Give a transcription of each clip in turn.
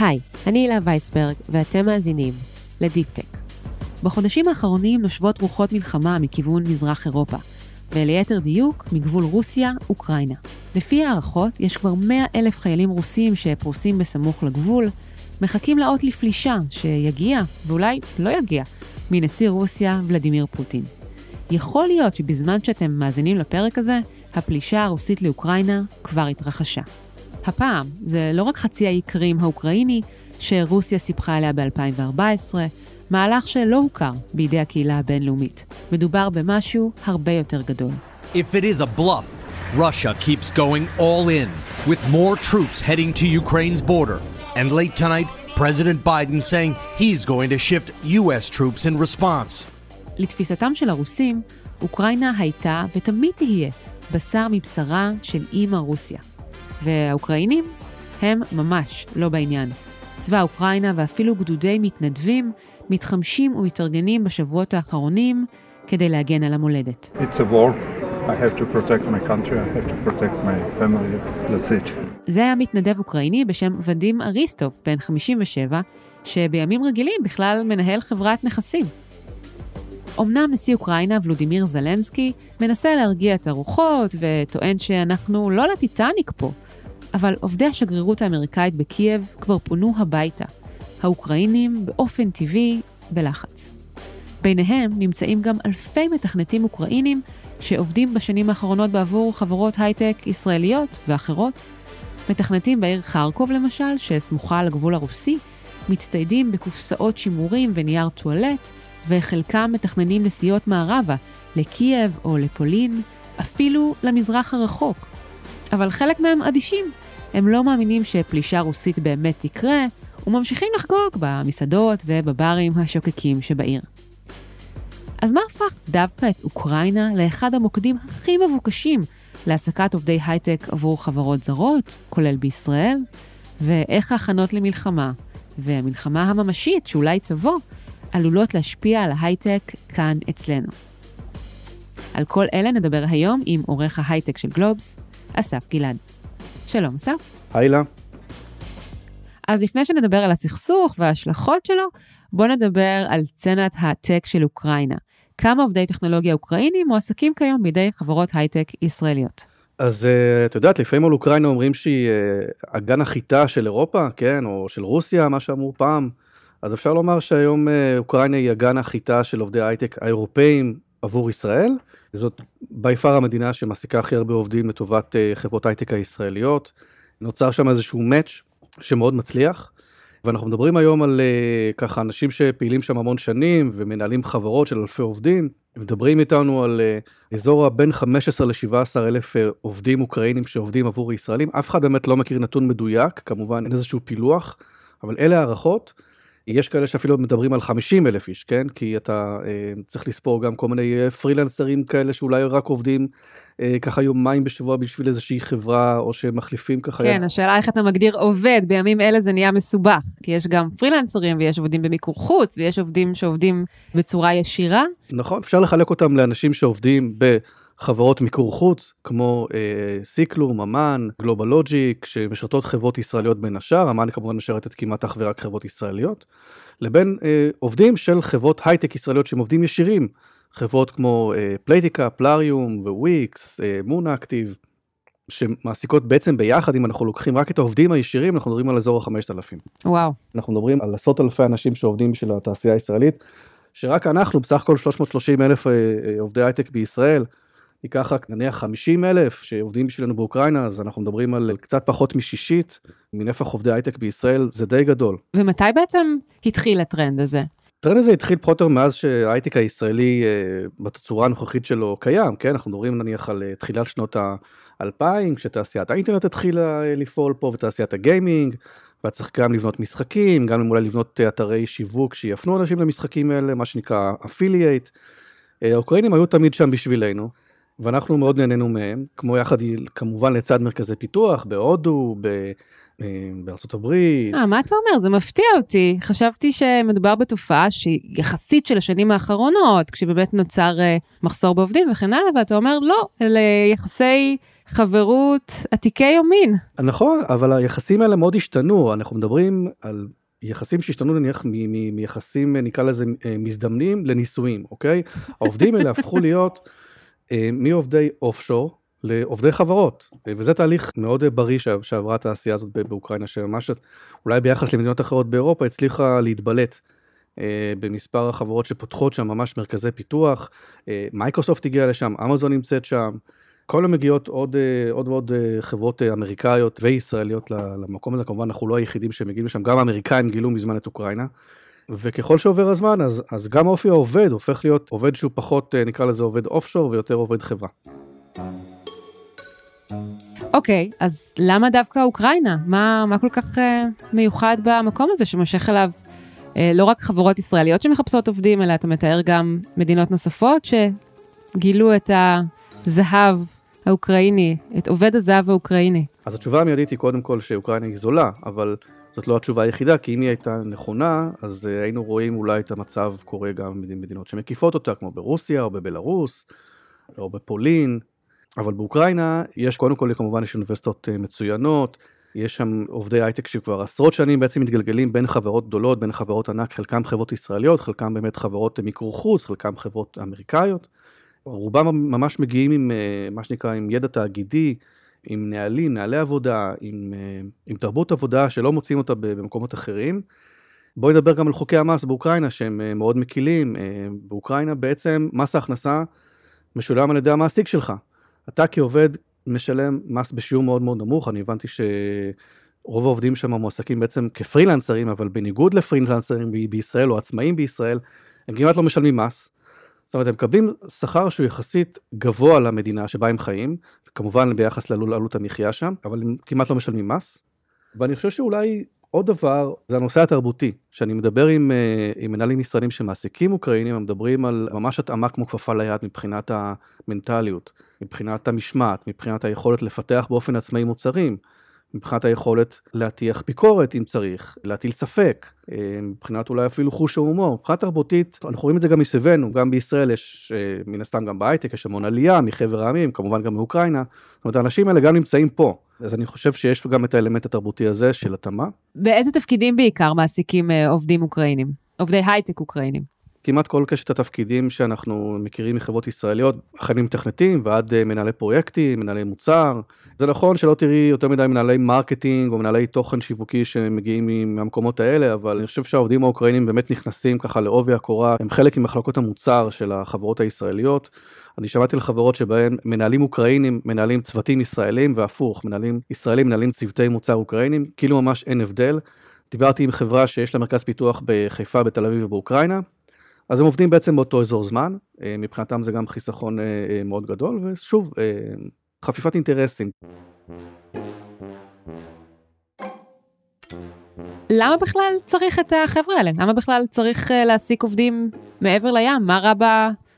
היי, אני הילה וייסברג, ואתם מאזינים לדיפ-טק. בחודשים האחרונים נושבות רוחות מלחמה מכיוון מזרח אירופה, וליתר דיוק, מגבול רוסיה-אוקראינה. לפי הערכות, יש כבר 100 אלף חיילים רוסים שפרוסים בסמוך לגבול, מחכים לאות לפלישה שיגיע, ואולי לא יגיע, מנשיא רוסיה ולדימיר פוטין. יכול להיות שבזמן שאתם מאזינים לפרק הזה, הפלישה הרוסית לאוקראינה כבר התרחשה. הפעם זה לא רק חצי האי קרים האוקראיני, שרוסיה סיפחה אליה ב-2014, מהלך שלא הוכר בידי הקהילה הבינלאומית. מדובר במשהו הרבה יותר גדול. If it is a bluff, Russia keeps going all in, with more troops heading to Ukraine's border. And late tonight, President Biden saying he's going to shift U.S. troops in response. לתפיסתם של הרוסים, אוקראינה הייתה ותמיד תהיה בשר מבשרה של אימא רוסיה. והאוקראינים הם ממש לא בעניין. צבא אוקראינה ואפילו גדודי מתנדבים מתחמשים ומתארגנים בשבועות האחרונים כדי להגן על המולדת. זה היה מתנדב אוקראיני בשם ודים אריסטוב, בן 57, שבימים רגילים בכלל מנהל חברת נכסים. אמנם נשיא אוקראינה ולודימיר זלנסקי מנסה להרגיע את הרוחות וטוען שאנחנו לא לטיטניק פה, אבל עובדי השגרירות האמריקאית בקייב כבר פונו הביתה. האוקראינים באופן טבעי בלחץ. ביניהם נמצאים גם אלפי מתכנתים אוקראינים שעובדים בשנים האחרונות בעבור חברות הייטק ישראליות ואחרות. מתכנתים בעיר חרקוב למשל, שסמוכה לגבול הרוסי, מצטיידים בקופסאות שימורים ונייר טואלט, וחלקם מתכננים נסיעות מערבה, לקייב או לפולין, אפילו למזרח הרחוק. אבל חלק מהם אדישים. הם לא מאמינים שפלישה רוסית באמת תקרה, וממשיכים לחגוג במסעדות ובברים השוקקים שבעיר. אז מה הפך דווקא את אוקראינה לאחד המוקדים הכי מבוקשים להעסקת עובדי הייטק עבור חברות זרות, כולל בישראל? ואיך ההכנות למלחמה, והמלחמה הממשית שאולי תבוא, עלולות להשפיע על ההייטק כאן אצלנו. על כל אלה נדבר היום עם עורך ההייטק של גלובס, אסף גלעד. שלום, אסף. היי לה. אז לפני שנדבר על הסכסוך וההשלכות שלו, בואו נדבר על סצנת הטק של אוקראינה. כמה עובדי טכנולוגיה אוקראינים מועסקים כיום בידי חברות הייטק ישראליות? אז uh, את יודעת, לפעמים על אוקראינה אומרים שהיא uh, אגן החיטה של אירופה, כן, או של רוסיה, מה שאמרו פעם. אז אפשר לומר שהיום uh, אוקראינה היא אגן החיטה של עובדי הייטק האירופאים עבור ישראל. זאת בי פאר המדינה שמעסיקה הכי הרבה עובדים לטובת uh, חברות הייטק הישראליות. נוצר שם איזשהו מאץ' שמאוד מצליח. ואנחנו מדברים היום על uh, ככה אנשים שפעילים שם המון שנים ומנהלים חברות של אלפי עובדים. מדברים איתנו על uh, אזור הבין 15 ל-17 אלף עובדים אוקראינים שעובדים עבור ישראלים. אף אחד באמת לא מכיר נתון מדויק, כמובן אין איזשהו פילוח, אבל אלה הערכות. יש כאלה שאפילו מדברים על 50 אלף איש, כן? כי אתה אה, צריך לספור גם כל מיני אה, פרילנסרים כאלה שאולי רק עובדים אה, ככה יומיים בשבוע בשביל איזושהי חברה, או שמחליפים ככה. כן, השאלה איך אתה מגדיר עובד, בימים אלה זה נהיה מסובך, כי יש גם פרילנסרים ויש עובדים במיקור חוץ, ויש עובדים שעובדים בצורה ישירה. נכון, אפשר לחלק אותם לאנשים שעובדים ב... חברות מיקור חוץ כמו אה, סיקלום, אמן, גלובל לוג'יק, שמשרתות חברות ישראליות בין השאר, אמן כמובן משרתת כמעט אך ורק חברות ישראליות, לבין אה, עובדים של חברות הייטק ישראליות שהם עובדים ישירים, חברות כמו אה, פלייטיקה, פלאריום וויקס, אה, מון אקטיב, שמעסיקות בעצם ביחד, אם אנחנו לוקחים רק את העובדים הישירים, אנחנו מדברים על אזור ה-5,000. וואו. אנחנו מדברים על עשרות אלפי אנשים שעובדים בשביל התעשייה הישראלית, שרק אנחנו, בסך הכל 330 אלף אה, אה, עובדי הייטק בישראל, ניקח רק נניח 50 אלף שעובדים בשבילנו באוקראינה, אז אנחנו מדברים על קצת פחות משישית מנפח עובדי הייטק בישראל, זה די גדול. ומתי בעצם התחיל הטרנד הזה? הטרנד הזה התחיל פחות או יותר מאז שההייטק הישראלי אה, בתצורה הנוכחית שלו קיים, כן? אנחנו מדברים נניח על אה, תחילת שנות ה-2000, כשתעשיית האינטרנט התחילה אה, לפעול פה ותעשיית הגיימינג, והיה צריך גם לבנות משחקים, גם אולי לבנות אתרי שיווק שיפנו אנשים למשחקים האלה, מה שנקרא אפילייט. האוקראינים היו תמיד שם בשבילנו. ואנחנו מאוד נהנינו מהם, כמו יחד כמובן לצד מרכזי פיתוח, בהודו, ב... אה, בארצות הברית. אה, מה אתה אומר? זה מפתיע אותי. חשבתי שמדובר בתופעה שהיא יחסית של השנים האחרונות, כשבאמת נוצר uh, מחסור בעובדים וכן הלאה, ואתה אומר, לא, אלה יחסי חברות עתיקי יומין. נכון, אבל היחסים האלה מאוד השתנו, אנחנו מדברים על יחסים שהשתנו נניח מיחסים נקרא לזה מזדמנים לנישואים, אוקיי? העובדים האלה הפכו להיות אה, מעובדי אוף-שור לעובדי חברות, וזה תהליך מאוד בריא שעברה התעשייה הזאת באוקראינה, שממש אולי ביחס למדינות אחרות באירופה הצליחה להתבלט. אה, במספר החברות שפותחות שם ממש מרכזי פיתוח, אה, מייקרוסופט הגיעה לשם, אמזון נמצאת שם, כל יום מגיעות עוד, עוד ועוד חברות אמריקאיות וישראליות למקום הזה, כמובן אנחנו לא היחידים שמגיעים לשם, גם האמריקאים גילו מזמן את אוקראינה. וככל שעובר הזמן, אז, אז גם אופי העובד הופך להיות עובד שהוא פחות, נקרא לזה עובד אוף-שור ויותר עובד חברה. אוקיי, okay, אז למה דווקא אוקראינה? מה, מה כל כך uh, מיוחד במקום הזה שמושך אליו uh, לא רק חברות ישראליות שמחפשות עובדים, אלא אתה מתאר גם מדינות נוספות שגילו את הזהב האוקראיני, את עובד הזהב האוקראיני? אז התשובה המיידית היא קודם כל שאוקראינה היא זולה, אבל זאת לא התשובה היחידה, כי אם היא הייתה נכונה, אז uh, היינו רואים אולי את המצב קורה גם במדינות שמקיפות אותה, כמו ברוסיה או בבלארוס, או בפולין, אבל באוקראינה יש קודם כל כמובן יש אוניברסיטאות uh, מצוינות, יש שם עובדי הייטק שכבר עשרות שנים בעצם מתגלגלים בין חברות גדולות, בין חברות ענק, חלקם חברות ישראליות, חלקם באמת חברות מיקור חוץ, חלקם חברות אמריקאיות. רובם ממש מגיעים עם uh, מה שנקרא עם ידע תאגידי, עם נהלים, נהלי עבודה, עם, אה, עם תרבות עבודה שלא מוצאים אותה במקומות אחרים. בואי נדבר גם על חוקי המס באוקראינה שהם אה, מאוד מקילים. אה, באוקראינה בעצם מס ההכנסה משולם על ידי המעסיק שלך. אתה כעובד משלם מס בשיעור מאוד מאוד נמוך, אני הבנתי שרוב העובדים שם מועסקים בעצם כפרילנסרים, אבל בניגוד לפרילנסרים בישראל או עצמאים בישראל, הם כמעט לא משלמים מס. זאת אומרת, הם מקבלים שכר שהוא יחסית גבוה למדינה שבה הם חיים, כמובן ביחס לעלות המחיה שם, אבל הם כמעט לא משלמים מס. ואני חושב שאולי עוד דבר זה הנושא התרבותי, שאני מדבר עם, אה, עם מנהלים ישראלים שמעסיקים אוקראינים, הם מדברים על ממש התאמה כמו כפפה ליד מבחינת המנטליות, מבחינת המשמעת, מבחינת היכולת לפתח באופן עצמאי מוצרים. מבחינת היכולת להטיח ביקורת אם צריך, להטיל ספק, אה, מבחינת אולי אפילו חוש ההומור. מבחינה תרבותית, אנחנו רואים את זה גם מסביבנו, גם בישראל יש, אה, מן הסתם גם בהייטק, יש המון עלייה מחבר העמים, כמובן גם מאוקראינה. זאת אומרת, האנשים האלה גם נמצאים פה. אז אני חושב שיש גם את האלמנט התרבותי הזה של התאמה. באיזה תפקידים בעיקר מעסיקים אה, עובדים אוקראינים? עובדי הייטק אוקראינים? כמעט כל קשת התפקידים שאנחנו מכירים מחברות ישראליות, החל ממתכנתים ועד אה, מנהלי פרויקטים, מנהלי מוצר. זה נכון שלא תראי יותר מדי מנהלי marketing או מנהלי תוכן שיווקי שמגיעים מהמקומות האלה, אבל אני חושב שהעובדים האוקראינים באמת נכנסים ככה לעובי הקורה, הם חלק ממחלקות המוצר של החברות הישראליות. אני שמעתי על חברות שבהן מנהלים אוקראינים מנהלים צוותים ישראלים והפוך, מנהלים ישראלים מנהלים צוותי מוצר אוקראינים, כאילו ממש אין הבדל. דיברתי עם חברה שיש לה מרכז פיתוח בחיפה, בתל אביב ובאוקראינה, אז הם עובדים בעצם באותו אזור זמן, אה, מבחינתם זה גם חיסכון אה, אה, מאוד גדול, ושוב, חפיפת אינטרסים. למה בכלל צריך את החבר'ה האלה? למה בכלל צריך להעסיק עובדים מעבר לים? מה רע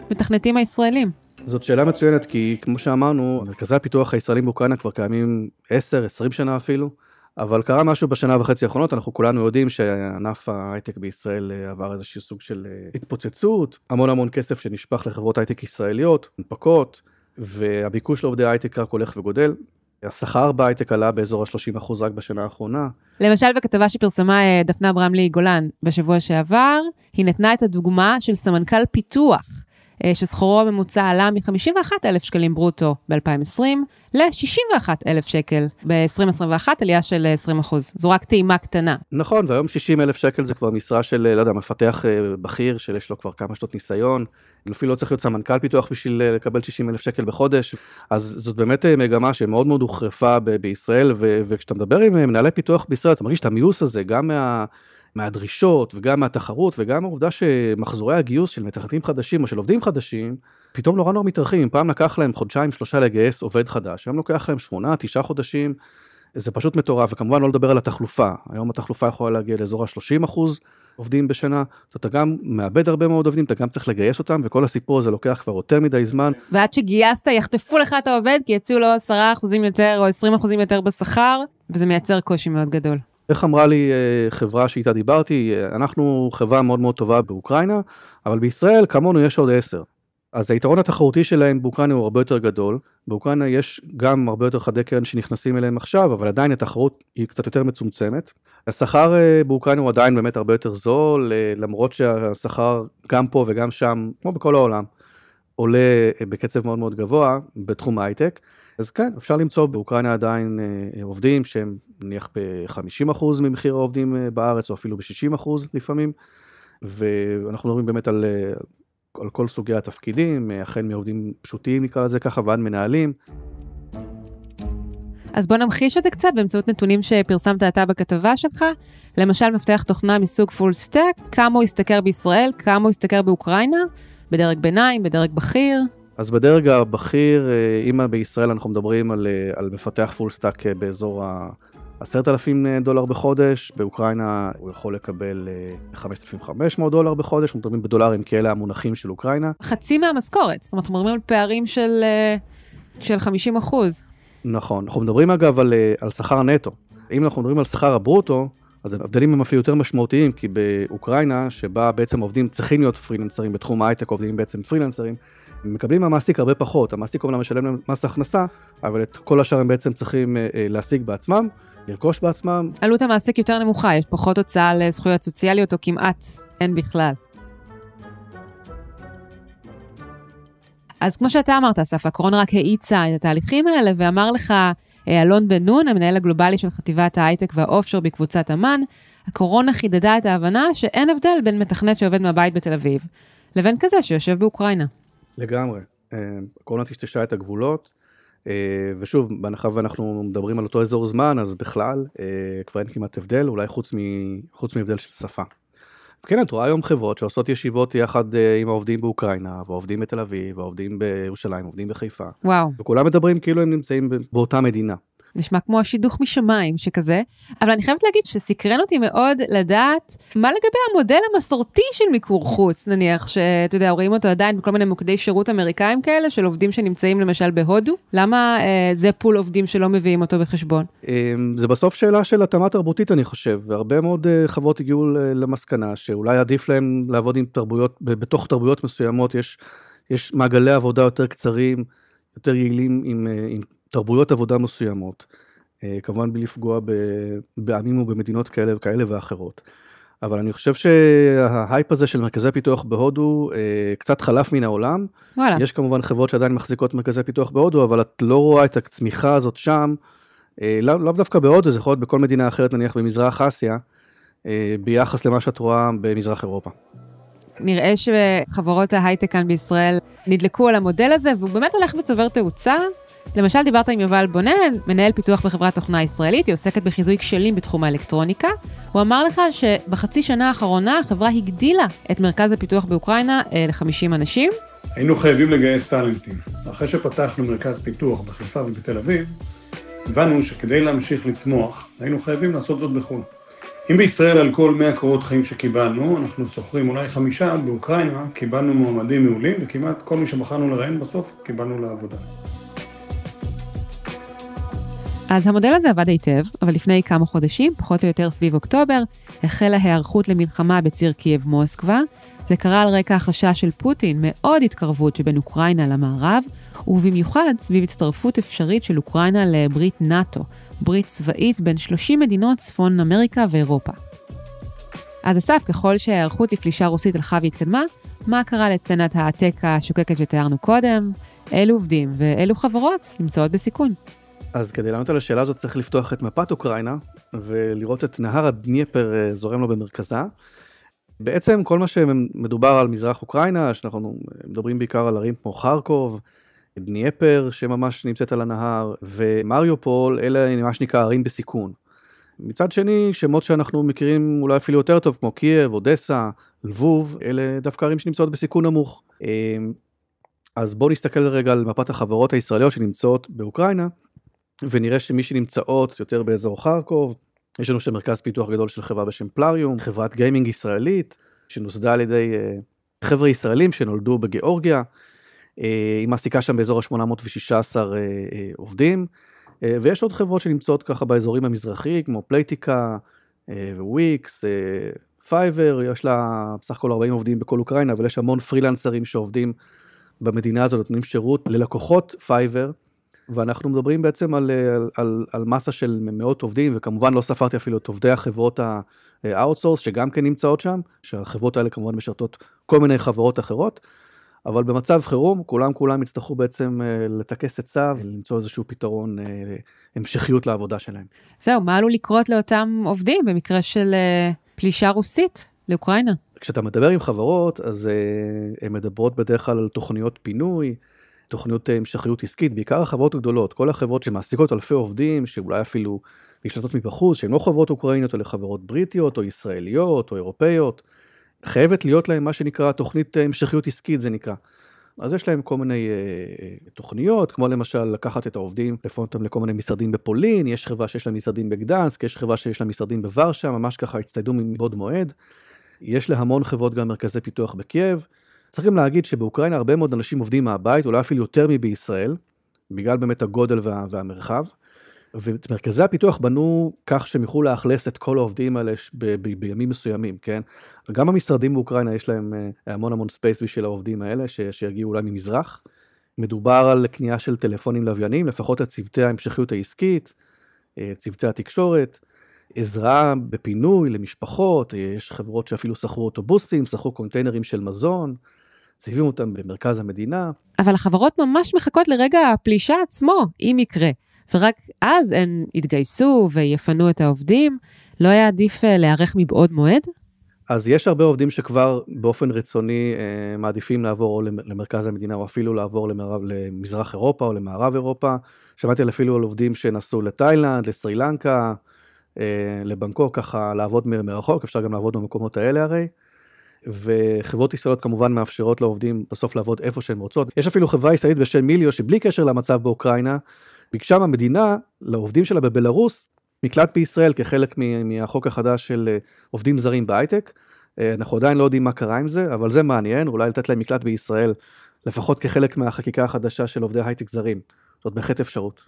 במתכנתים הישראלים? זאת שאלה מצוינת, כי כמו שאמרנו, מרכזי הפיתוח הישראלים באוקראינה כבר קיימים 10-20 שנה אפילו. אבל קרה משהו בשנה וחצי האחרונות, אנחנו כולנו יודעים שענף ההייטק בישראל אה, עבר איזשהו סוג של אה, התפוצצות, המון המון כסף שנשפך לחברות הייטק ישראליות, הנפקות, והביקוש לעובדי הייטק רק הולך וגודל. השכר בהייטק עלה באזור ה-30% רק בשנה האחרונה. למשל בכתבה שפרסמה אה, דפנה ברמלי גולן בשבוע שעבר, היא נתנה את הדוגמה של סמנכ"ל פיתוח שסחורו הממוצע עלה מ-51,000 שקלים ברוטו ב-2020 ל-61,000 שקל ב-2021, עלייה של 20 אחוז. זו רק טעימה קטנה. נכון, והיום 60,000 שקל זה כבר משרה של, לא יודע, מפתח אה, בכיר, שיש לו כבר כמה שנות ניסיון. אפילו לא צריך להיות סמנכ"ל פיתוח בשביל אה, לקבל 60,000 שקל בחודש. אז זאת באמת מגמה שמאוד מאוד הוחרפה בישראל, וכשאתה מדבר עם מנהלי פיתוח בישראל, אתה מרגיש את המיוס הזה, גם מה... מהדרישות וגם מהתחרות וגם העובדה שמחזורי הגיוס של מתכנתים חדשים או של עובדים חדשים פתאום נורא נורא מתארחים. פעם לקח להם חודשיים שלושה לגייס עובד חדש, היום לוקח להם שמונה, תשעה חודשים, זה פשוט מטורף, וכמובן לא לדבר על התחלופה. היום התחלופה יכולה להגיע לאזור ה-30 אחוז עובדים בשנה, אז אתה גם מאבד הרבה מאוד עובדים, אתה גם צריך לגייס אותם, וכל הסיפור הזה לוקח כבר יותר מדי זמן. ועד שגייסת, יחטפו לך את העובד, כי יציעו לו 10 אחוזים יותר או 20 אחוזים יותר בשכר, וזה מייצר קושי מאוד גדול. איך אמרה לי אה, חברה שאיתה דיברתי, אה, אנחנו חברה מאוד מאוד טובה באוקראינה, אבל בישראל כמונו יש עוד עשר. אז היתרון התחרותי שלהם באוקראינה הוא הרבה יותר גדול. באוקראינה יש גם הרבה יותר חדי קרן שנכנסים אליהם עכשיו, אבל עדיין התחרות היא קצת יותר מצומצמת. השכר אה, באוקראינה הוא עדיין באמת הרבה יותר זול, למרות שהשכר גם פה וגם שם, כמו בכל העולם, עולה בקצב מאוד מאוד גבוה בתחום ההייטק. אז כן, אפשר למצוא באוקראינה עדיין עובדים שהם נניח ב-50% ממחיר העובדים בארץ, או אפילו ב-60% לפעמים, ואנחנו מדברים באמת על על כל סוגי התפקידים, החל מעובדים פשוטים נקרא לזה ככה ועד מנהלים. אז בוא נמחיש את זה קצת באמצעות נתונים שפרסמת אתה בכתבה שלך. למשל מפתח תוכנה מסוג full stack, כמה הוא ישתכר בישראל, כמה הוא ישתכר באוקראינה, בדרג ביניים, בדרג בכיר. אז בדרג הבכיר, אה, אם בישראל אנחנו מדברים על, אה, על מפתח full stack אה, באזור ה... עשרת אלפים אה, דולר בחודש, באוקראינה הוא יכול לקבל 5,500 אה, דולר בחודש, אנחנו מדברים בדולרים כי אלה המונחים של אוקראינה. חצי מהמשכורת, זאת אומרת אנחנו מדברים על פערים של, של 50 אחוז. נכון, אנחנו מדברים אגב על, על שכר נטו. אם אנחנו מדברים על שכר הברוטו, אז ההבדלים הם אפילו יותר משמעותיים, כי באוקראינה, שבה בעצם עובדים צריכים להיות פרילנסרים, בתחום ההייטק עובדים בעצם פרילנסרים, הם מקבלים מהמעסיק הרבה פחות. המעסיק אומנם משלם להם מס הכנסה, אבל את כל השאר הם בעצם צריכים להשיג בעצמם. לרכוש בעצמם. עלות המעסיק יותר נמוכה, יש פחות הוצאה לזכויות סוציאליות או כמעט אין בכלל. אז כמו שאתה אמרת, אסף, הקורונה רק האיצה את התהליכים האלה ואמר לך אה, אלון בן נון, המנהל הגלובלי של חטיבת ההייטק והאופשור בקבוצת אמ"ן, הקורונה חידדה את ההבנה שאין הבדל בין מתכנת שעובד מהבית בתל אביב, לבין כזה שיושב באוקראינה. לגמרי. אה, הקורונה טשטשה את הגבולות. אה, ושוב, בהנחה ואנחנו מדברים על אותו אזור זמן, אז בכלל אה, כבר אין כמעט הבדל, אולי חוץ, מ... חוץ מהבדל של שפה. כן, את רואה היום חברות שעושות ישיבות יחד אה, עם העובדים באוקראינה, ועובדים בתל אביב, ועובדים בירושלים, עובדים בחיפה. וואו. וכולם מדברים כאילו הם נמצאים באותה מדינה. נשמע כמו השידוך משמיים שכזה, אבל אני חייבת להגיד שסקרן אותי מאוד לדעת מה לגבי המודל המסורתי של מיקור חוץ, נניח, שאתה יודע, רואים אותו עדיין בכל מיני מוקדי שירות אמריקאים כאלה, של עובדים שנמצאים למשל בהודו, למה אה, זה פול עובדים שלא מביאים אותו בחשבון? אה, זה בסוף שאלה של התאמה תרבותית אני חושב, והרבה מאוד אה, חברות הגיעו למסקנה שאולי עדיף להם לעבוד עם תרבויות, בתוך תרבויות מסוימות יש, יש מעגלי עבודה יותר קצרים, יותר יעילים עם, אה, עם תרבויות עבודה מסוימות, אה, כמובן בלי לפגוע בעמים ובמדינות כאלה וכאלה ואחרות. אבל אני חושב שההייפ הזה של מרכזי פיתוח בהודו אה, קצת חלף מן העולם. וואלה. יש כמובן חברות שעדיין מחזיקות מרכזי פיתוח בהודו, אבל את לא רואה את הצמיחה הזאת שם, אה, לאו לא דווקא בהודו, זה יכול להיות בכל מדינה אחרת, נניח במזרח אסיה, אה, ביחס למה שאת רואה במזרח אירופה. נראה שחברות ההייטק כאן בישראל נדלקו על המודל הזה, והוא באמת הולך וצובר תאוצה. למשל, דיברת עם יובל בונן, מנהל פיתוח בחברת תוכנה ישראלית, היא עוסקת בחיזוי כשלים בתחום האלקטרוניקה. הוא אמר לך שבחצי שנה האחרונה החברה הגדילה את מרכז הפיתוח באוקראינה אה, ל-50 אנשים. היינו חייבים לגייס טאלנטים. אחרי שפתחנו מרכז פיתוח בחיפה ובתל אביב, הבנו שכדי להמשיך לצמוח, היינו חייבים לעשות זאת בחו"ל. אם בישראל על כל 100 קורות חיים שקיבלנו, אנחנו שוכרים אולי חמישה, באוקראינה קיבלנו מועמדים מעולים, וכמעט כל מי שבחרנו לראיין בסוף, קיבלנו לעבודה. אז המודל הזה עבד היטב, אבל לפני כמה חודשים, פחות או יותר סביב אוקטובר, החלה היערכות למלחמה בציר קייב מוסקבה. זה קרה על רקע החשש של פוטין מעוד התקרבות שבין אוקראינה למערב, ובמיוחד סביב הצטרפות אפשרית של אוקראינה לברית נאט"ו, ברית צבאית בין 30 מדינות צפון אמריקה ואירופה. אז אסף, ככל שההיערכות לפלישה רוסית הלכה והתקדמה, מה קרה לצנת העתק השוקקת שתיארנו קודם? אילו עובדים ואילו חברות נמצאות בסיכון? אז כדי לענות על השאלה הזאת צריך לפתוח את מפת אוקראינה ולראות את נהר הדניפר אה, זורם לו במרכזה. בעצם כל מה שמדובר על מזרח אוקראינה, שאנחנו מדברים בעיקר על ערים כמו חרקוב, דניפר שממש נמצאת על הנהר, ומריופול, אלה מה שנקרא ערים בסיכון. מצד שני, שמות שאנחנו מכירים אולי אפילו יותר טוב, כמו קייב, אודסה, לבוב, אלה דווקא ערים שנמצאות בסיכון נמוך. אמ, אז בואו נסתכל רגע על מפת החברות הישראליות שנמצאות באוקראינה, ונראה שמי שנמצאות יותר באזור חרקוב, יש לנו שם מרכז פיתוח גדול של חברה בשם פלאריום, חברת גיימינג ישראלית, שנוסדה על ידי uh, חבר'ה ישראלים שנולדו בגיאורגיה, היא מעסיקה שם באזור ה-816 uh, uh, עובדים, ויש עוד חברות שנמצאות ככה באזורים המזרחי, כמו פלייטיקה וויקס, פייבר, יש לה בסך הכל 40 עובדים בכל אוקראינה, אבל יש המון פרילנסרים שעובדים במדינה הזאת נותנים שירות ללקוחות פייבר, ואנחנו מדברים בעצם על, על, על, על מסה של מאות עובדים, וכמובן לא ספרתי אפילו את עובדי החברות ה-outsource שגם כן נמצאות שם, שהחברות האלה כמובן משרתות כל מיני חברות אחרות, אבל במצב חירום כולם כולם יצטרכו בעצם אה, לטכס עצה ולמצוא איזשהו פתרון אה, המשכיות לעבודה שלהם. זהו, מה עלול לקרות לאותם עובדים במקרה של אה, פלישה רוסית לאוקראינה? כשאתה מדבר עם חברות, אז הן מדברות בדרך כלל על תוכניות פינוי, תוכניות המשכיות עסקית, בעיקר החברות הגדולות, כל החברות שמעסיקות אלפי עובדים, שאולי אפילו נשלטות מבחוץ, שהן לא חברות אוקראיניות, או לחברות בריטיות, או ישראליות, או אירופאיות. חייבת להיות להם מה שנקרא תוכנית המשכיות עסקית זה נקרא. אז יש להם כל מיני uh, תוכניות, כמו למשל לקחת את העובדים, לפנות אותם לכל מיני משרדים בפולין, יש חברה שיש לה משרדים בגדנסק, יש חברה שיש לה משרדים בוורשה, ממש ככה הצטיידו מבעוד מועד. יש להמון חברות גם מרכזי פיתוח בקייב. צריך גם להגיד שבאוקראינה הרבה מאוד אנשים עובדים מהבית, אולי אפילו יותר מבישראל, בגלל באמת הגודל וה, והמרחב. ואת מרכזי הפיתוח בנו כך שהם יוכלו לאכלס את כל העובדים האלה ב- ב- בימים מסוימים, כן? וגם המשרדים באוקראינה יש להם אה, המון המון space בשביל העובדים האלה, ש- שיגיעו אולי ממזרח. מדובר על קנייה של טלפונים לוויינים, לפחות לצוותי ההמשכיות העסקית, אה, צוותי התקשורת, עזרה בפינוי למשפחות, יש חברות שאפילו שכרו אוטובוסים, שכרו קונטיינרים של מזון, מציבים אותם במרכז המדינה. אבל החברות ממש מחכות לרגע הפלישה עצמו, אם יקרה. ורק אז הן יתגייסו ויפנו את העובדים? לא היה עדיף אה, להיערך מבעוד מועד? אז יש הרבה עובדים שכבר באופן רצוני אה, מעדיפים לעבור למרכז המדינה או אפילו לעבור למערב, למזרח אירופה או למערב אירופה. שמעתי אפילו על עובדים שנסעו לתאילנד, לסרי לנקה, אה, לבנקוק, ככה לעבוד מרחוק, אפשר גם לעבוד במקומות האלה הרי. וחברות ישראליות כמובן מאפשרות לעובדים בסוף לעבוד איפה שהן רוצות. יש אפילו חברה ישראלית בשם מיליו שבלי קשר למצב באוקראינה, ביקשה מהמדינה לעובדים שלה בבלארוס מקלט בישראל כחלק מהחוק החדש של אה, עובדים זרים בהייטק. אה, אנחנו עדיין לא יודעים מה קרה עם זה, אבל זה מעניין, אולי לתת להם מקלט בישראל, לפחות כחלק מהחקיקה החדשה של עובדי הייטק זרים. זאת בהחלט אפשרות.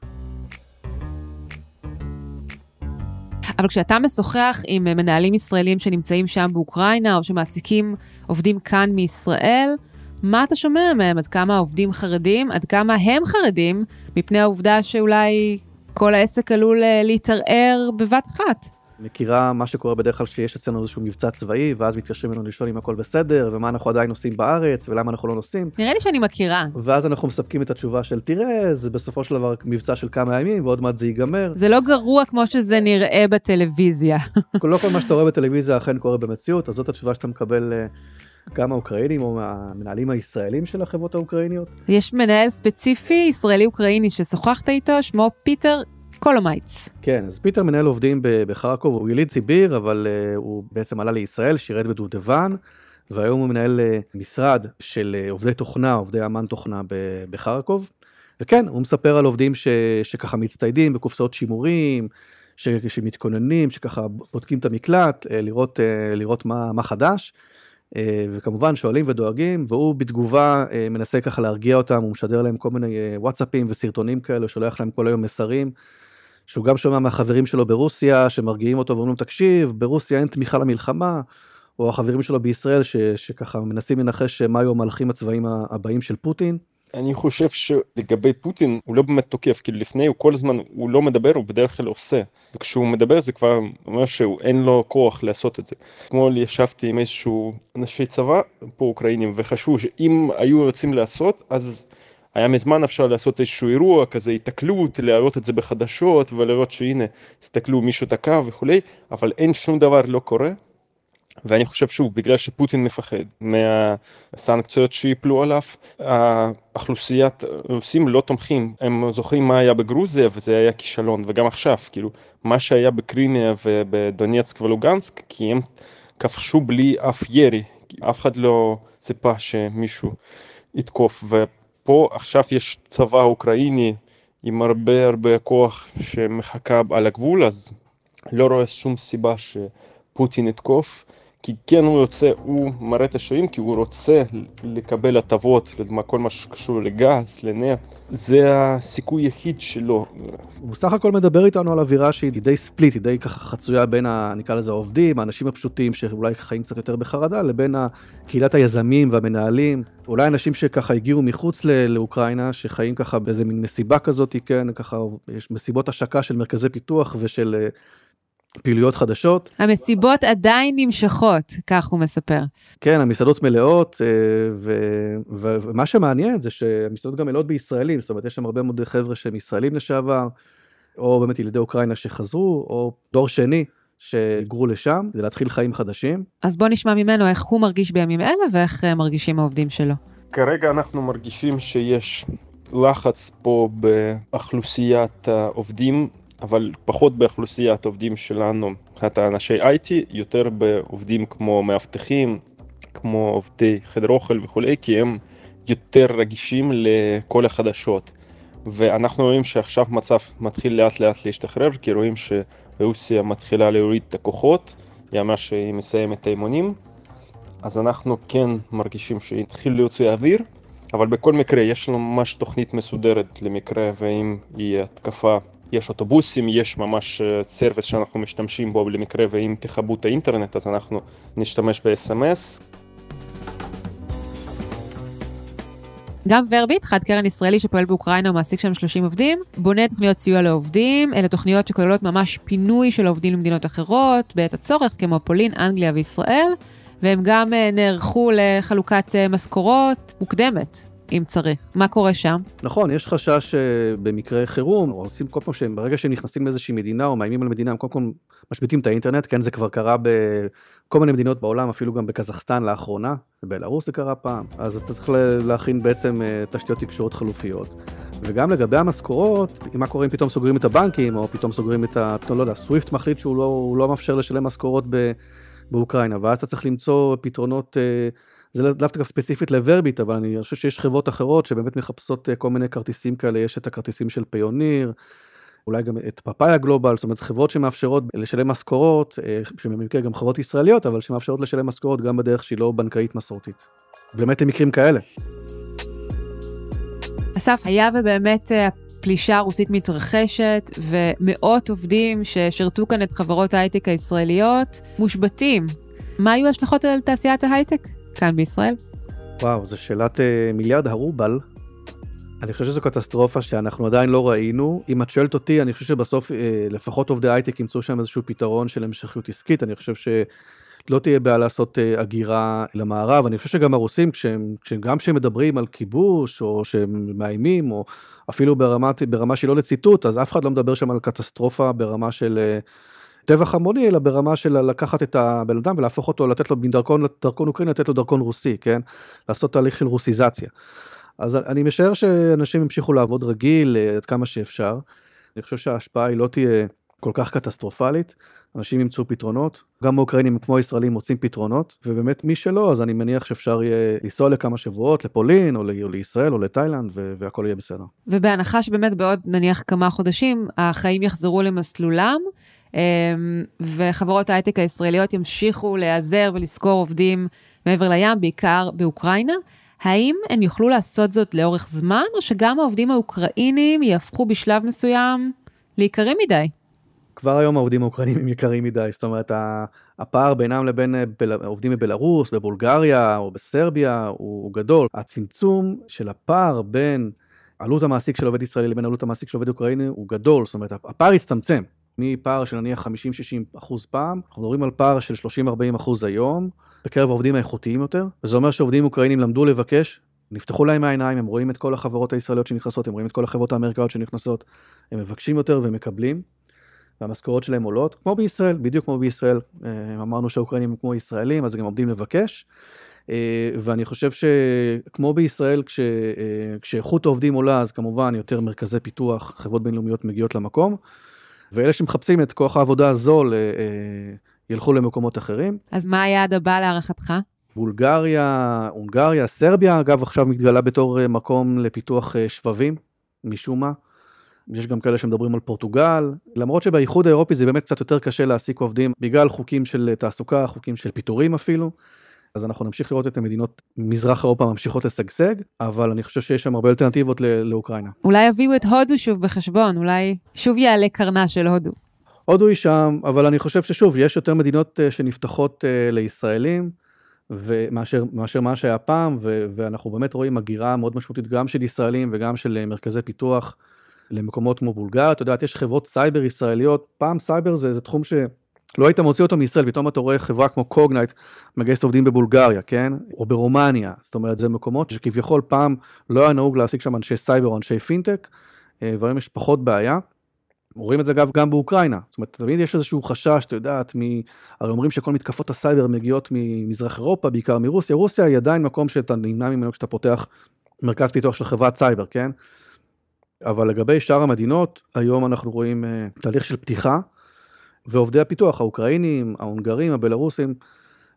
אבל כשאתה משוחח עם אה, מנהלים ישראלים שנמצאים שם באוקראינה, או שמעסיקים עובדים כאן מישראל, מה אתה שומע מהם? עד כמה העובדים חרדים? עד כמה הם חרדים מפני העובדה שאולי כל העסק עלול אה, להתערער בבת אחת? מכירה מה שקורה בדרך כלל שיש אצלנו איזשהו מבצע צבאי, ואז מתקשרים אלינו לשאול אם הכל בסדר, ומה אנחנו עדיין עושים בארץ, ולמה אנחנו לא נוסעים. נראה לי שאני מכירה. ואז אנחנו מספקים את התשובה של תראה, זה בסופו של דבר מבצע של כמה ימים, ועוד מעט זה ייגמר. זה לא גרוע כמו שזה נראה בטלוויזיה. לא כל מה שאתה רואה בטלוויזיה אכן קורה במציאות, אז זאת התשובה שאתה מקבל אה, גם האוקראינים או המנהלים הישראלים של החברות האוקראיניות. יש מנהל ספציפי ישראלי-אוקראיני ששוחחת איתו, שמו פיטר קולומייץ. כן, אז פיטר מנהל עובדים בחרקוב, הוא יליד סיביר, אבל uh, הוא בעצם עלה לישראל, שירת בדובדבן, והיום הוא מנהל uh, משרד של uh, עובדי תוכנה, עובדי אמן תוכנה בחרקוב. וכן, הוא מספר על עובדים ש, שככה מצטיידים בקופסאות שימורים, ש, שמתכוננים, שככה בודקים את המקלט, לראות, לראות מה, מה חדש. אה, וכמובן שואלים ודואגים, והוא בתגובה אה, מנסה ככה להרגיע אותם, הוא משדר להם כל מיני אה, וואטסאפים וסרטונים כאלה, שולח להם כל היום מסרים, שהוא גם שומע מהחברים שלו ברוסיה, שמרגיעים אותו ואומרים, תקשיב, ברוסיה אין תמיכה למלחמה, או החברים שלו בישראל, ש, שככה מנסים לנחש מה היו המהלכים הצבאיים הבאים של פוטין. אני חושב שלגבי פוטין הוא לא באמת תוקף, כאילו לפני הוא כל הזמן, הוא לא מדבר, הוא בדרך כלל עושה. וכשהוא מדבר זה כבר אומר שאין לו כוח לעשות את זה. אתמול ישבתי עם איזשהו אנשי צבא פה אוקראינים וחשבו שאם היו רוצים לעשות אז היה מזמן אפשר לעשות איזשהו אירוע כזה התקלות, להראות את זה בחדשות ולראות שהנה, הסתכלו מישהו תקע וכולי, אבל אין שום דבר לא קורה. ואני חושב שוב, בגלל שפוטין מפחד מהסנקציות שיפלו עליו, האוכלוסיית הרוסים לא תומכים, הם זוכרים מה היה בגרוזיה וזה היה כישלון, וגם עכשיו, כאילו, מה שהיה בקרימיה ובדונייצק ולוגנסק, כי הם כבשו בלי אף ירי, אף אחד לא ציפה שמישהו יתקוף, ופה עכשיו יש צבא אוקראיני עם הרבה הרבה כוח שמחכה על הגבול, אז לא רואה שום סיבה שפוטין יתקוף. כי כן הוא יוצא, הוא מראה את השרירים כי הוא רוצה לקבל הטבות, לדוגמה כל מה שקשור לגז, לנפט, זה הסיכוי היחיד שלו. הוא סך הכל מדבר איתנו על אווירה שהיא די ספליט, היא די ככה חצויה בין, ה, נקרא לזה העובדים, האנשים הפשוטים שאולי חיים קצת יותר בחרדה, לבין קהילת היזמים והמנהלים, אולי אנשים שככה הגיעו מחוץ לאוקראינה, שחיים ככה באיזה מין מסיבה כזאת, כן, ככה יש מסיבות השקה של מרכזי פיתוח ושל פעילויות חדשות. המסיבות עדיין נמשכות, כך הוא מספר. כן, המסעדות מלאות, אה, ומה שמעניין זה שהמסעדות גם מלאות בישראלים, זאת אומרת, יש שם הרבה מאוד חבר'ה שהם ישראלים לשעבר, או באמת ילידי אוקראינה שחזרו, או דור שני. שהיגרו לשם, זה להתחיל חיים חדשים. אז בוא נשמע ממנו איך הוא מרגיש בימים אלה ואיך אה, מרגישים העובדים שלו. כרגע אנחנו מרגישים שיש לחץ פה באוכלוסיית העובדים אבל פחות באוכלוסיית עובדים שלנו, מבחינת האנשי IT, יותר בעובדים כמו מאבטחים, כמו עובדי חדר אוכל וכולי, כי הם יותר רגישים לכל החדשות. ואנחנו רואים שעכשיו מצב מתחיל לאט לאט להשתחרר, כי רואים שרוסיה מתחילה להוריד את הכוחות, היא אמרה שהיא מסיימת את האימונים, אז אנחנו כן מרגישים שהתחיל להוציא אוויר, אבל בכל מקרה יש לנו ממש תוכנית מסודרת למקרה ואם יהיה התקפה יש אוטובוסים, יש ממש service שאנחנו משתמשים בו למקרה ואם תכבו את האינטרנט אז אנחנו נשתמש ב-SMS. גם ורביט, חד קרן ישראלי שפועל באוקראינה ומעסיק שם 30 עובדים, בונה תוכניות סיוע לעובדים, אלה תוכניות שכוללות ממש פינוי של עובדים למדינות אחרות, בעת הצורך, כמו פולין, אנגליה וישראל, והם גם נערכו לחלוקת משכורות מוקדמת אם צריך. מה קורה שם? נכון, יש חשש במקרה חירום, או עושים כל פעם שהם, ברגע שהם נכנסים לאיזושהי מדינה או מאיימים על מדינה, הם קודם כל משביתים את האינטרנט, כן, זה כבר קרה בכל מיני מדינות בעולם, אפילו גם בקזחסטן לאחרונה, בבלארוס זה קרה פעם, אז אתה צריך להכין בעצם אה, תשתיות תקשורת חלופיות. וגם לגבי המשכורות, מה קורה אם פתאום סוגרים את הבנקים, או פתאום סוגרים את ה... פתאום, לא יודע, סוויפט מחליט שהוא לא, לא מאפשר לשלם משכורות באוקראינה, ואז אתה צריך למצוא פתרונות... אה, זה לאו דווקא ספציפית לוורביט, אבל אני חושב שיש חברות אחרות שבאמת מחפשות אה, כל מיני כרטיסים כאלה, יש את הכרטיסים של פיוניר, אולי גם את פאפאיה גלובל, זאת אומרת חברות שמאפשרות לשלם משכורות, אה, שבמקרה גם חברות ישראליות, אבל שמאפשרות לשלם משכורות גם בדרך שהיא לא בנקאית מסורתית. באמת למקרים כאלה. אסף, היה ובאמת אה, הפלישה הרוסית מתרחשת, ומאות עובדים ששירתו כאן את חברות ההייטק הישראליות מושבתים. מה היו ההשלכות על תעשיית ההייטק? כאן בישראל? וואו, זו שאלת uh, מיליארד הרובל. אני חושב שזו קטסטרופה שאנחנו עדיין לא ראינו. אם את שואלת אותי, אני חושב שבסוף uh, לפחות עובדי הייטק ימצאו שם איזשהו פתרון של המשכיות עסקית. אני חושב שלא תהיה בעיה לעשות uh, הגירה למערב. אני חושב שגם הרוסים, כשהם, כשהם, גם כשהם מדברים על כיבוש, או שהם מאיימים, או אפילו ברמה, ברמה שהיא לא לציטוט, אז אף אחד לא מדבר שם על קטסטרופה ברמה של... טבח המוני, אלא ברמה של לקחת את הבן אדם ולהפוך אותו, לתת לו מדרכון דרכון אוקראיני, לתת לו דרכון רוסי, כן? לעשות תהליך של רוסיזציה. אז אני משער שאנשים ימשיכו לעבוד רגיל אה, עד כמה שאפשר. אני חושב שההשפעה היא לא תהיה כל כך קטסטרופלית, אנשים ימצאו פתרונות, גם האוקראינים כמו הישראלים מוצאים פתרונות, ובאמת מי שלא, אז אני מניח שאפשר יהיה לנסוע לכמה שבועות לפולין, או, לישראל, או לתאילנד, והכל יהיה בסדר. ובהנחה שבאמת בעוד נניח כמה חודשים, החיים יחזרו למסלולם, וחברות ההייטק הישראליות ימשיכו להיעזר ולשכור עובדים מעבר לים, בעיקר באוקראינה. האם הן יוכלו לעשות זאת לאורך זמן, או שגם העובדים האוקראינים יהפכו בשלב מסוים ליקרים מדי? כבר היום העובדים האוקראינים הם יקרים מדי, זאת אומרת, הפער בינם לבין עובדים בבלארוס, בבולגריה או בסרביה הוא גדול. הצמצום של הפער בין עלות המעסיק של עובד ישראלי לבין עלות המעסיק של עובד אוקראיני הוא גדול, זאת אומרת, הפער הצטמצם. מפער של נניח 50-60 אחוז פעם, אנחנו מדברים על פער של 30-40 אחוז היום, בקרב העובדים האיכותיים יותר, וזה אומר שעובדים אוקראינים למדו לבקש, נפתחו להם העיניים, הם רואים את כל החברות הישראליות שנכנסות, הם רואים את כל החברות האמריקאיות שנכנסות, הם מבקשים יותר ומקבלים, והמשכורות שלהם עולות, כמו בישראל, בדיוק כמו בישראל, אה, אמרנו שהאוקראינים הם כמו ישראלים, אז הם עובדים לבקש. אה, ואני חושב שכמו בישראל, כש, אה, כשאיכות העובדים עולה, אז כמובן יותר מרכזי פיתוח, חברות בינלאומיות מגיעות למקום. ואלה שמחפשים את כוח העבודה הזול אה, אה, ילכו למקומות אחרים. אז מה היעד הבא להערכתך? בולגריה, הונגריה, סרביה, אגב, עכשיו מתגלה בתור אה, מקום לפיתוח שבבים, משום מה. יש גם כאלה שמדברים על פורטוגל, למרות שבאיחוד האירופי זה באמת קצת יותר קשה להעסיק עובדים בגלל חוקים של תעסוקה, חוקים של פיטורים אפילו. אז אנחנו נמשיך לראות את המדינות מזרח אירופה ממשיכות לשגשג, אבל אני חושב שיש שם הרבה אלטרנטיבות לאוקראינה. אולי יביאו את הודו שוב בחשבון, אולי שוב יעלה קרנה של הודו. הודו היא שם, אבל אני חושב ששוב, יש יותר מדינות אה, שנפתחות אה, לישראלים, ומאשר מאשר מה שהיה פעם, ו, ואנחנו באמת רואים הגירה מאוד משמעותית גם של ישראלים וגם של אה, מרכזי פיתוח למקומות כמו בולגריה. אתה יודע, יש חברות סייבר ישראליות, פעם סייבר זה, זה תחום ש... לא היית מוציא אותו מישראל, פתאום אתה רואה חברה כמו קוגנייט מגייסת עובדים בבולגריה, כן? או ברומניה, זאת אומרת, זה מקומות שכביכול פעם לא היה נהוג להעסיק שם אנשי סייבר או אנשי פינטק, והיום יש פחות בעיה. רואים את זה אגב גם באוקראינה, זאת אומרת, תמיד יש איזשהו חשש, אתה יודעת, מ... הרי אומרים שכל מתקפות הסייבר מגיעות ממזרח אירופה, בעיקר מרוסיה, רוסיה היא עדיין מקום שאתה נמנע ממנו כשאתה פותח מרכז פיתוח של חברת סייבר, כן? אבל לגבי שאר המדינות, היום אנחנו רואים uh, תהליך של פתיחה, ועובדי הפיתוח, האוקראינים, ההונגרים, הבלרוסים,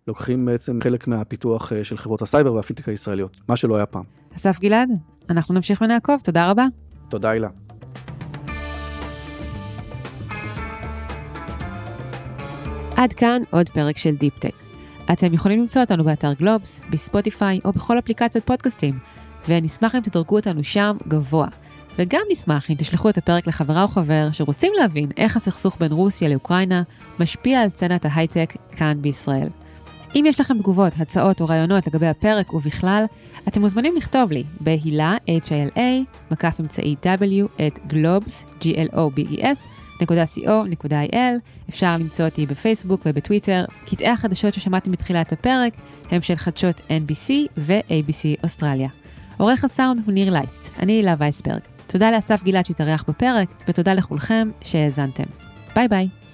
לוקחים בעצם חלק מהפיתוח uh, של חברות הסייבר והפינטק הישראליות, מה שלא היה פעם. אסף גלעד, אנחנו נמשיך ונעקוב, תודה רבה. תודה, הילה. עד כאן עוד פרק של דיפ-טק. אתם יכולים למצוא אותנו באתר גלובס, בספוטיפיי או בכל אפליקציות פודקאסטים, ונשמח אם תדרגו אותנו שם גבוה. וגם נשמח אם תשלחו את הפרק לחברה או חבר שרוצים להבין איך הסכסוך בין רוסיה לאוקראינה משפיע על סצנת ההייטק כאן בישראל. אם יש לכם תגובות, הצעות או רעיונות לגבי הפרק ובכלל, אתם מוזמנים לכתוב לי בהילה, H-I-L-A, מקף אמצעי W, את globes, G-L-O-B-E-S, .co.il, אפשר למצוא אותי בפייסבוק ובטוויטר. קטעי החדשות ששמעתם בתחילת הפרק הם של חדשות NBC ו-ABC אוסטרליה. עורך הסאונד הוא ניר לייסט, אני הילה וייסברג. תודה לאסף גלעד שהתארח בפרק, ותודה לכולכם שהאזנתם. ביי ביי.